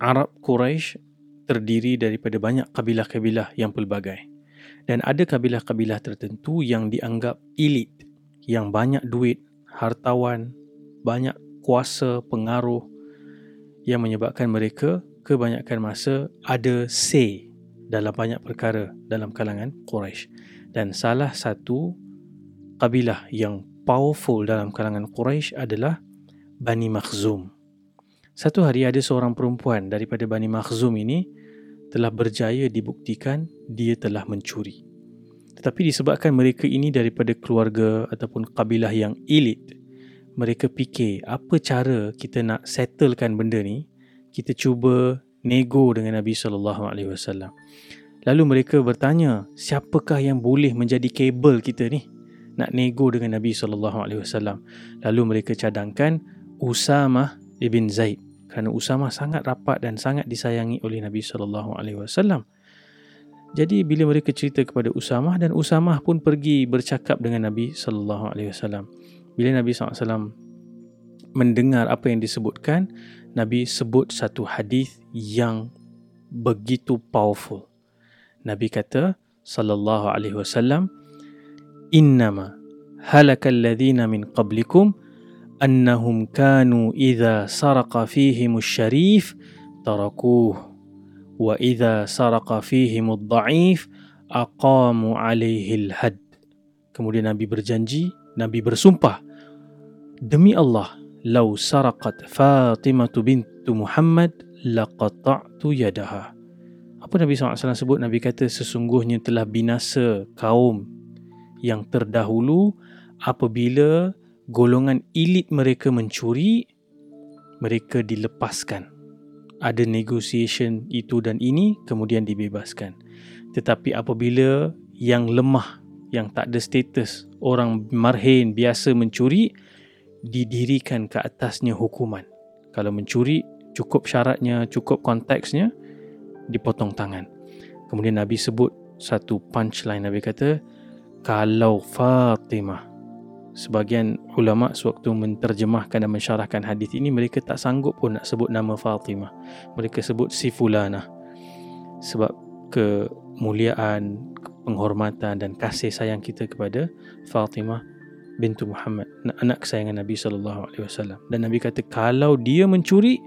Arab Quraisy terdiri daripada banyak kabilah-kabilah yang pelbagai. Dan ada kabilah-kabilah tertentu yang dianggap elit, yang banyak duit, hartawan, banyak kuasa, pengaruh yang menyebabkan mereka kebanyakan masa ada say dalam banyak perkara dalam kalangan Quraisy. Dan salah satu kabilah yang powerful dalam kalangan Quraisy adalah Bani Makhzum. Satu hari ada seorang perempuan daripada Bani Makhzum ini telah berjaya dibuktikan dia telah mencuri. Tetapi disebabkan mereka ini daripada keluarga ataupun kabilah yang elit, mereka fikir apa cara kita nak settlekan benda ni, kita cuba nego dengan Nabi sallallahu alaihi wasallam. Lalu mereka bertanya, siapakah yang boleh menjadi kabel kita ni? Nak nego dengan Nabi sallallahu alaihi wasallam. Lalu mereka cadangkan Usamah ibn Zaid kerana Usama sangat rapat dan sangat disayangi oleh Nabi sallallahu alaihi wasallam. Jadi bila mereka cerita kepada Usama dan Usama pun pergi bercakap dengan Nabi sallallahu alaihi wasallam. Bila Nabi sallallahu alaihi wasallam mendengar apa yang disebutkan, Nabi sebut satu hadis yang begitu powerful. Nabi kata sallallahu alaihi wasallam, "Innama halakal ladzina min qablikum" أنهم كانوا إذا سرق فيهم الشريف تركوه وإذا سرق فيهم الضعيف أقاموا عليه الحد Kemudian Nabi berjanji, Nabi bersumpah, Demi Allah, lau saraqat Fatimah bintu Muhammad laqata'tu yadaha. Apa Nabi SAW sebut? Nabi kata sesungguhnya telah binasa kaum yang terdahulu apabila golongan elit mereka mencuri, mereka dilepaskan. Ada negotiation itu dan ini, kemudian dibebaskan. Tetapi apabila yang lemah, yang tak ada status, orang marhin biasa mencuri, didirikan ke atasnya hukuman. Kalau mencuri, cukup syaratnya, cukup konteksnya, dipotong tangan. Kemudian Nabi sebut satu punchline. Nabi kata, kalau Fatimah sebagian ulama sewaktu menterjemahkan dan mensyarahkan hadis ini mereka tak sanggup pun nak sebut nama Fatimah. Mereka sebut si fulana sebab kemuliaan penghormatan dan kasih sayang kita kepada Fatimah bintu Muhammad anak kesayangan Nabi sallallahu alaihi wasallam. Dan Nabi kata kalau dia mencuri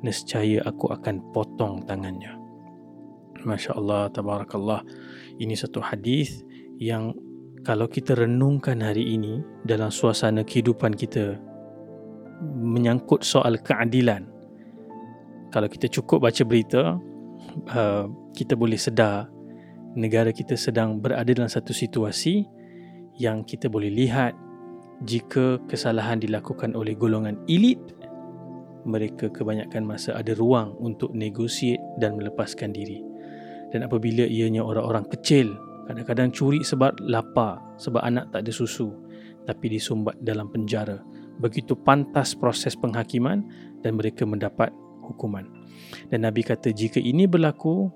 nescaya aku akan potong tangannya. Masya-Allah tabarakallah. Ini satu hadis yang kalau kita renungkan hari ini dalam suasana kehidupan kita menyangkut soal keadilan kalau kita cukup baca berita uh, kita boleh sedar negara kita sedang berada dalam satu situasi yang kita boleh lihat jika kesalahan dilakukan oleh golongan elit mereka kebanyakan masa ada ruang untuk negosiat dan melepaskan diri. Dan apabila ianya orang-orang kecil Kadang-kadang curi sebab lapar, sebab anak tak ada susu, tapi disumbat dalam penjara. Begitu pantas proses penghakiman dan mereka mendapat hukuman. Dan Nabi kata jika ini berlaku,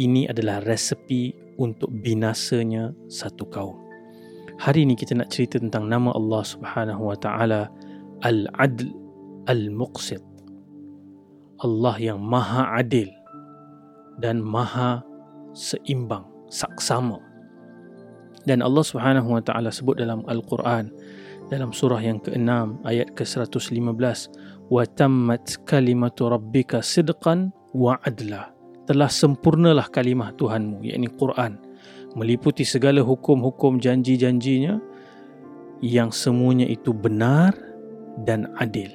ini adalah resepi untuk binasanya satu kaum. Hari ini kita nak cerita tentang nama Allah Subhanahu wa taala Al-Adl Al-Muqsit. Allah yang Maha Adil dan Maha Seimbang saksama. Dan Allah Subhanahu Wa Taala sebut dalam Al-Quran dalam surah yang ke-6 ayat ke-115 wa tammat kalimatu rabbika sidqan wa adla telah sempurnalah kalimah Tuhanmu yakni Quran meliputi segala hukum-hukum janji-janjinya yang semuanya itu benar dan adil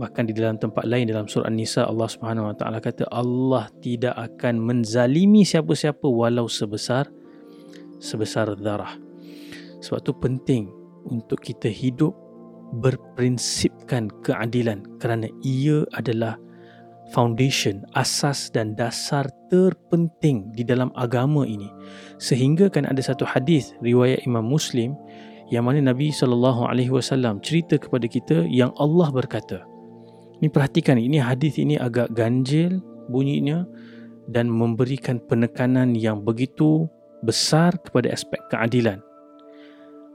bahkan di dalam tempat lain dalam surah An-Nisa Allah Subhanahu Wa Taala kata Allah tidak akan menzalimi siapa-siapa walau sebesar sebesar darah. Sebab itu penting untuk kita hidup berprinsipkan keadilan kerana ia adalah foundation, asas dan dasar terpenting di dalam agama ini. Sehingga kan ada satu hadis riwayat Imam Muslim yang mana Nabi sallallahu alaihi wasallam cerita kepada kita yang Allah berkata, Ni perhatikan ini hadis ini agak ganjil bunyinya dan memberikan penekanan yang begitu besar kepada aspek keadilan.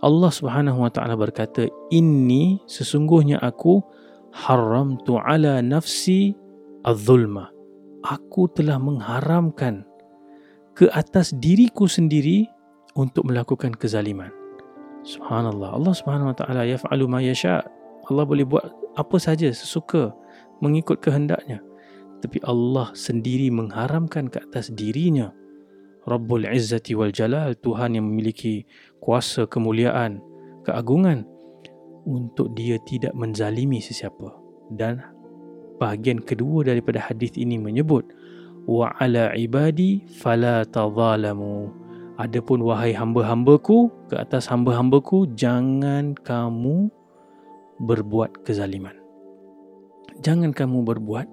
Allah Subhanahu wa taala berkata, "Inni sesungguhnya aku haramtu ala nafsi az-zulma. Aku telah mengharamkan ke atas diriku sendiri untuk melakukan kezaliman. Subhanallah. Allah Subhanahu wa taala yaf'alu ma yasha. Allah boleh buat apa saja sesuka mengikut kehendaknya. Tapi Allah sendiri mengharamkan ke atas dirinya. Rabbul Izzati wal Jalal Tuhan yang memiliki kuasa kemuliaan keagungan untuk dia tidak menzalimi sesiapa. Dan bahagian kedua daripada hadis ini menyebut wa ala ibadi fala tadhalamu adapun wahai hamba-hambaku ke atas hamba-hambaku jangan kamu berbuat kezaliman. Jangan kamu berbuat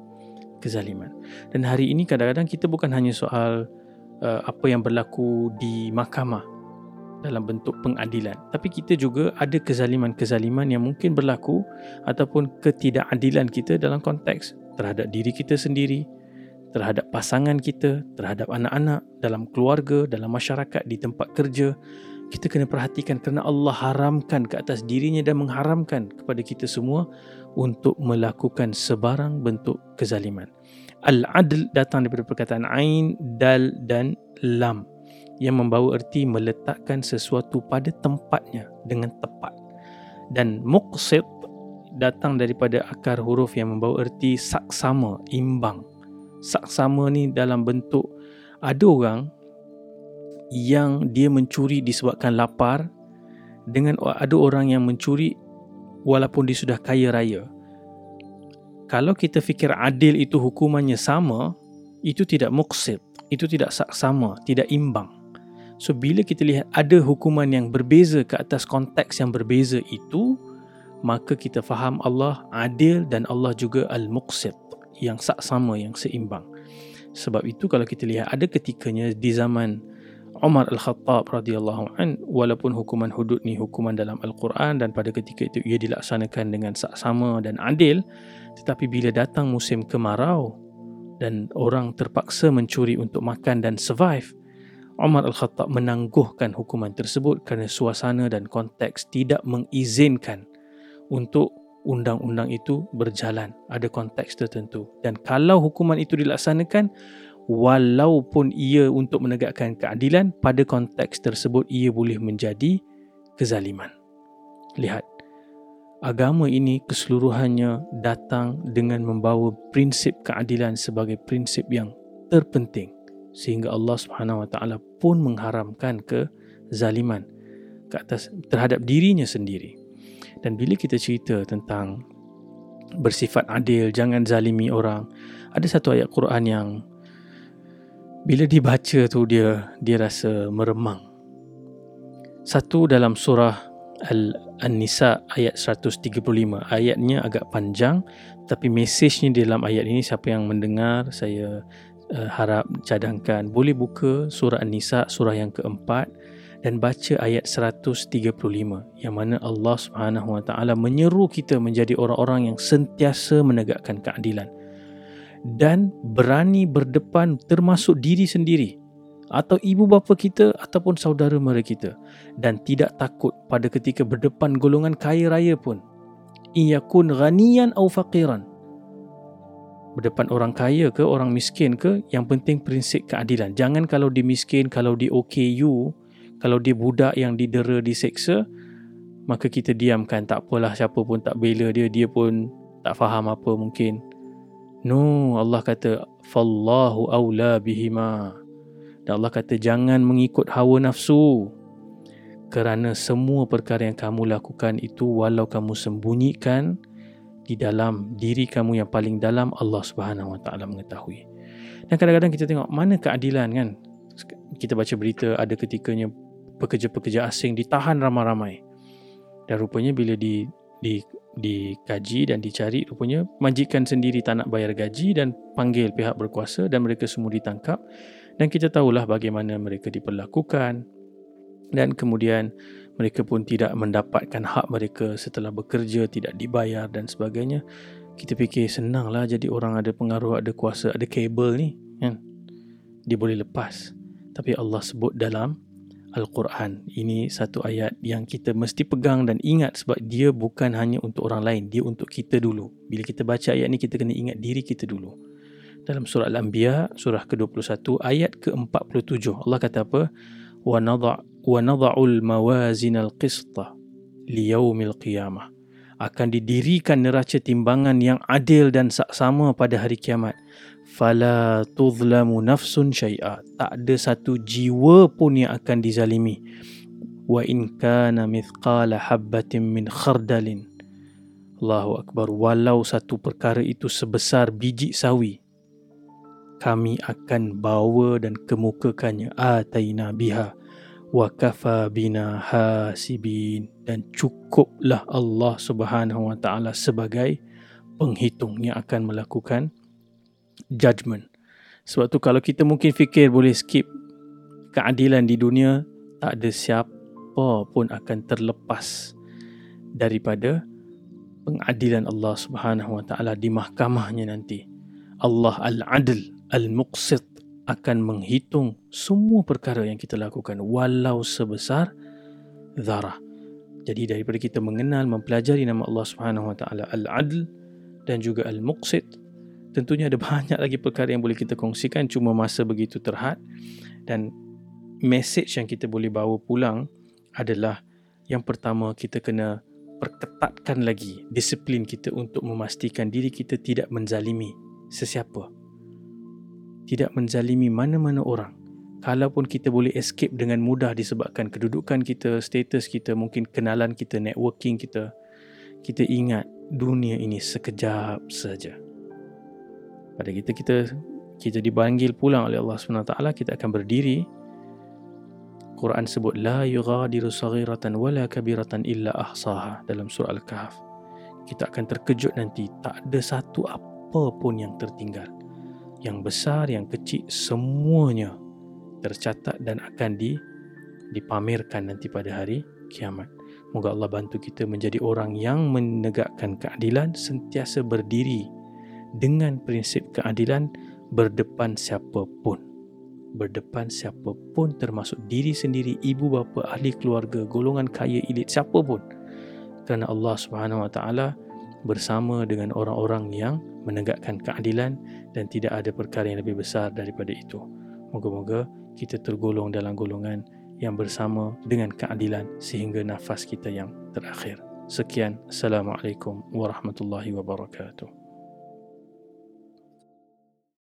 kezaliman. Dan hari ini kadang-kadang kita bukan hanya soal uh, apa yang berlaku di mahkamah dalam bentuk pengadilan tapi kita juga ada kezaliman-kezaliman yang mungkin berlaku ataupun ketidakadilan kita dalam konteks terhadap diri kita sendiri terhadap pasangan kita terhadap anak-anak dalam keluarga dalam masyarakat di tempat kerja kita kena perhatikan kerana Allah haramkan ke atas dirinya dan mengharamkan kepada kita semua untuk melakukan sebarang bentuk kezaliman Al-adl datang daripada perkataan ain, dal dan lam yang membawa erti meletakkan sesuatu pada tempatnya dengan tepat. Dan muqsid datang daripada akar huruf yang membawa erti saksama, imbang. Saksama ni dalam bentuk ada orang yang dia mencuri disebabkan lapar dengan ada orang yang mencuri walaupun dia sudah kaya raya kalau kita fikir adil itu hukumannya sama, itu tidak muqsid, itu tidak sama, tidak imbang. So bila kita lihat ada hukuman yang berbeza ke atas konteks yang berbeza itu, maka kita faham Allah adil dan Allah juga al-muqsid, yang sama, yang seimbang. Sebab itu kalau kita lihat ada ketikanya di zaman Umar Al-Khattab radhiyallahu an walaupun hukuman hudud ni hukuman dalam Al-Quran dan pada ketika itu ia dilaksanakan dengan sama dan adil tetapi bila datang musim kemarau dan orang terpaksa mencuri untuk makan dan survive, Umar Al-Khattab menangguhkan hukuman tersebut kerana suasana dan konteks tidak mengizinkan untuk undang-undang itu berjalan. Ada konteks tertentu. Dan kalau hukuman itu dilaksanakan, walaupun ia untuk menegakkan keadilan, pada konteks tersebut ia boleh menjadi kezaliman. Lihat, agama ini keseluruhannya datang dengan membawa prinsip keadilan sebagai prinsip yang terpenting sehingga Allah Subhanahu Wa Taala pun mengharamkan ke zaliman ke atas terhadap dirinya sendiri. Dan bila kita cerita tentang bersifat adil, jangan zalimi orang, ada satu ayat Quran yang bila dibaca tu dia dia rasa meremang. Satu dalam surah Al-Nisa ayat 135 ayatnya agak panjang tapi mesejnya dalam ayat ini siapa yang mendengar saya uh, harap cadangkan. Boleh buka surah An-Nisa surah yang keempat dan baca ayat 135 yang mana Allah Subhanahu Wa Taala menyeru kita menjadi orang-orang yang sentiasa menegakkan keadilan dan berani berdepan termasuk diri sendiri atau ibu bapa kita ataupun saudara mara kita. Dan tidak takut pada ketika berdepan golongan kaya raya pun. Iyakun ghaniyan au faqiran. Berdepan orang kaya ke orang miskin ke yang penting prinsip keadilan. Jangan kalau dia miskin kalau dia OKU kalau dia budak yang didera diseksa maka kita diamkan. Tak apalah siapa pun tak bela dia dia pun tak faham apa mungkin no Allah kata fallahu aula bihima dan Allah kata jangan mengikut hawa nafsu kerana semua perkara yang kamu lakukan itu walau kamu sembunyikan di dalam diri kamu yang paling dalam Allah Subhanahu Wa Taala mengetahui. Dan kadang-kadang kita tengok mana keadilan kan? Kita baca berita ada ketikanya pekerja-pekerja asing ditahan ramai-ramai. Dan rupanya bila di di dikaji dan dicari rupanya majikan sendiri tak nak bayar gaji dan panggil pihak berkuasa dan mereka semua ditangkap. Dan kita tahulah bagaimana mereka diperlakukan. Dan kemudian mereka pun tidak mendapatkan hak mereka setelah bekerja tidak dibayar dan sebagainya. Kita fikir senanglah jadi orang ada pengaruh ada kuasa ada kabel ni. Kan? Dia boleh lepas. Tapi Allah sebut dalam Al-Quran. Ini satu ayat yang kita mesti pegang dan ingat sebab dia bukan hanya untuk orang lain dia untuk kita dulu. Bila kita baca ayat ni kita kena ingat diri kita dulu. Dalam surah Al-Anbiya surah ke-21 ayat ke-47 Allah kata apa? Wa nadha wa nadha'ul mawazin al-qista liyaumil qiyamah. Akan didirikan neraca timbangan yang adil dan saksama pada hari kiamat fala tuzlamu nafsun syai'a. Tak ada satu jiwa pun yang akan dizalimi. Wa in kana mithqala habbatin min khardalin. Allahu akbar. Walau satu perkara itu sebesar biji sawi kami akan bawa dan kemukakannya. Ataina biha wa kafa bina hasibin. Dan cukuplah Allah Subhanahu wa taala sebagai penghitung yang akan melakukan judgment. Sebab tu kalau kita mungkin fikir boleh skip keadilan di dunia, tak ada siapa pun akan terlepas daripada pengadilan Allah Subhanahu Wa Taala di mahkamahnya nanti. Allah Al-Adl Al-Muqsit akan menghitung semua perkara yang kita lakukan walau sebesar zarah. Jadi daripada kita mengenal mempelajari nama Allah Subhanahu Wa Taala Al-Adl dan juga Al-Muqsit tentunya ada banyak lagi perkara yang boleh kita kongsikan cuma masa begitu terhad. Dan message yang kita boleh bawa pulang adalah yang pertama kita kena perketatkan lagi disiplin kita untuk memastikan diri kita tidak menzalimi sesiapa. Tidak menzalimi mana-mana orang. Kalaupun kita boleh escape dengan mudah disebabkan kedudukan kita status kita mungkin kenalan kita networking kita kita ingat dunia ini sekejap saja pada kita kita kita dipanggil pulang oleh Allah SWT kita akan berdiri. Quran sebut la yughadiru saghiratan wala kabiratan illa ahsaha dalam surah al-kahf. Kita akan terkejut nanti tak ada satu apa pun yang tertinggal. Yang besar yang kecil semuanya tercatat dan akan di dipamerkan nanti pada hari kiamat. Moga Allah bantu kita menjadi orang yang menegakkan keadilan sentiasa berdiri dengan prinsip keadilan berdepan siapapun berdepan siapapun termasuk diri sendiri ibu bapa ahli keluarga golongan kaya elit siapapun kerana Allah Subhanahu Wa Taala bersama dengan orang-orang yang menegakkan keadilan dan tidak ada perkara yang lebih besar daripada itu. Moga-moga kita tergolong dalam golongan yang bersama dengan keadilan sehingga nafas kita yang terakhir. Sekian. Assalamualaikum warahmatullahi wabarakatuh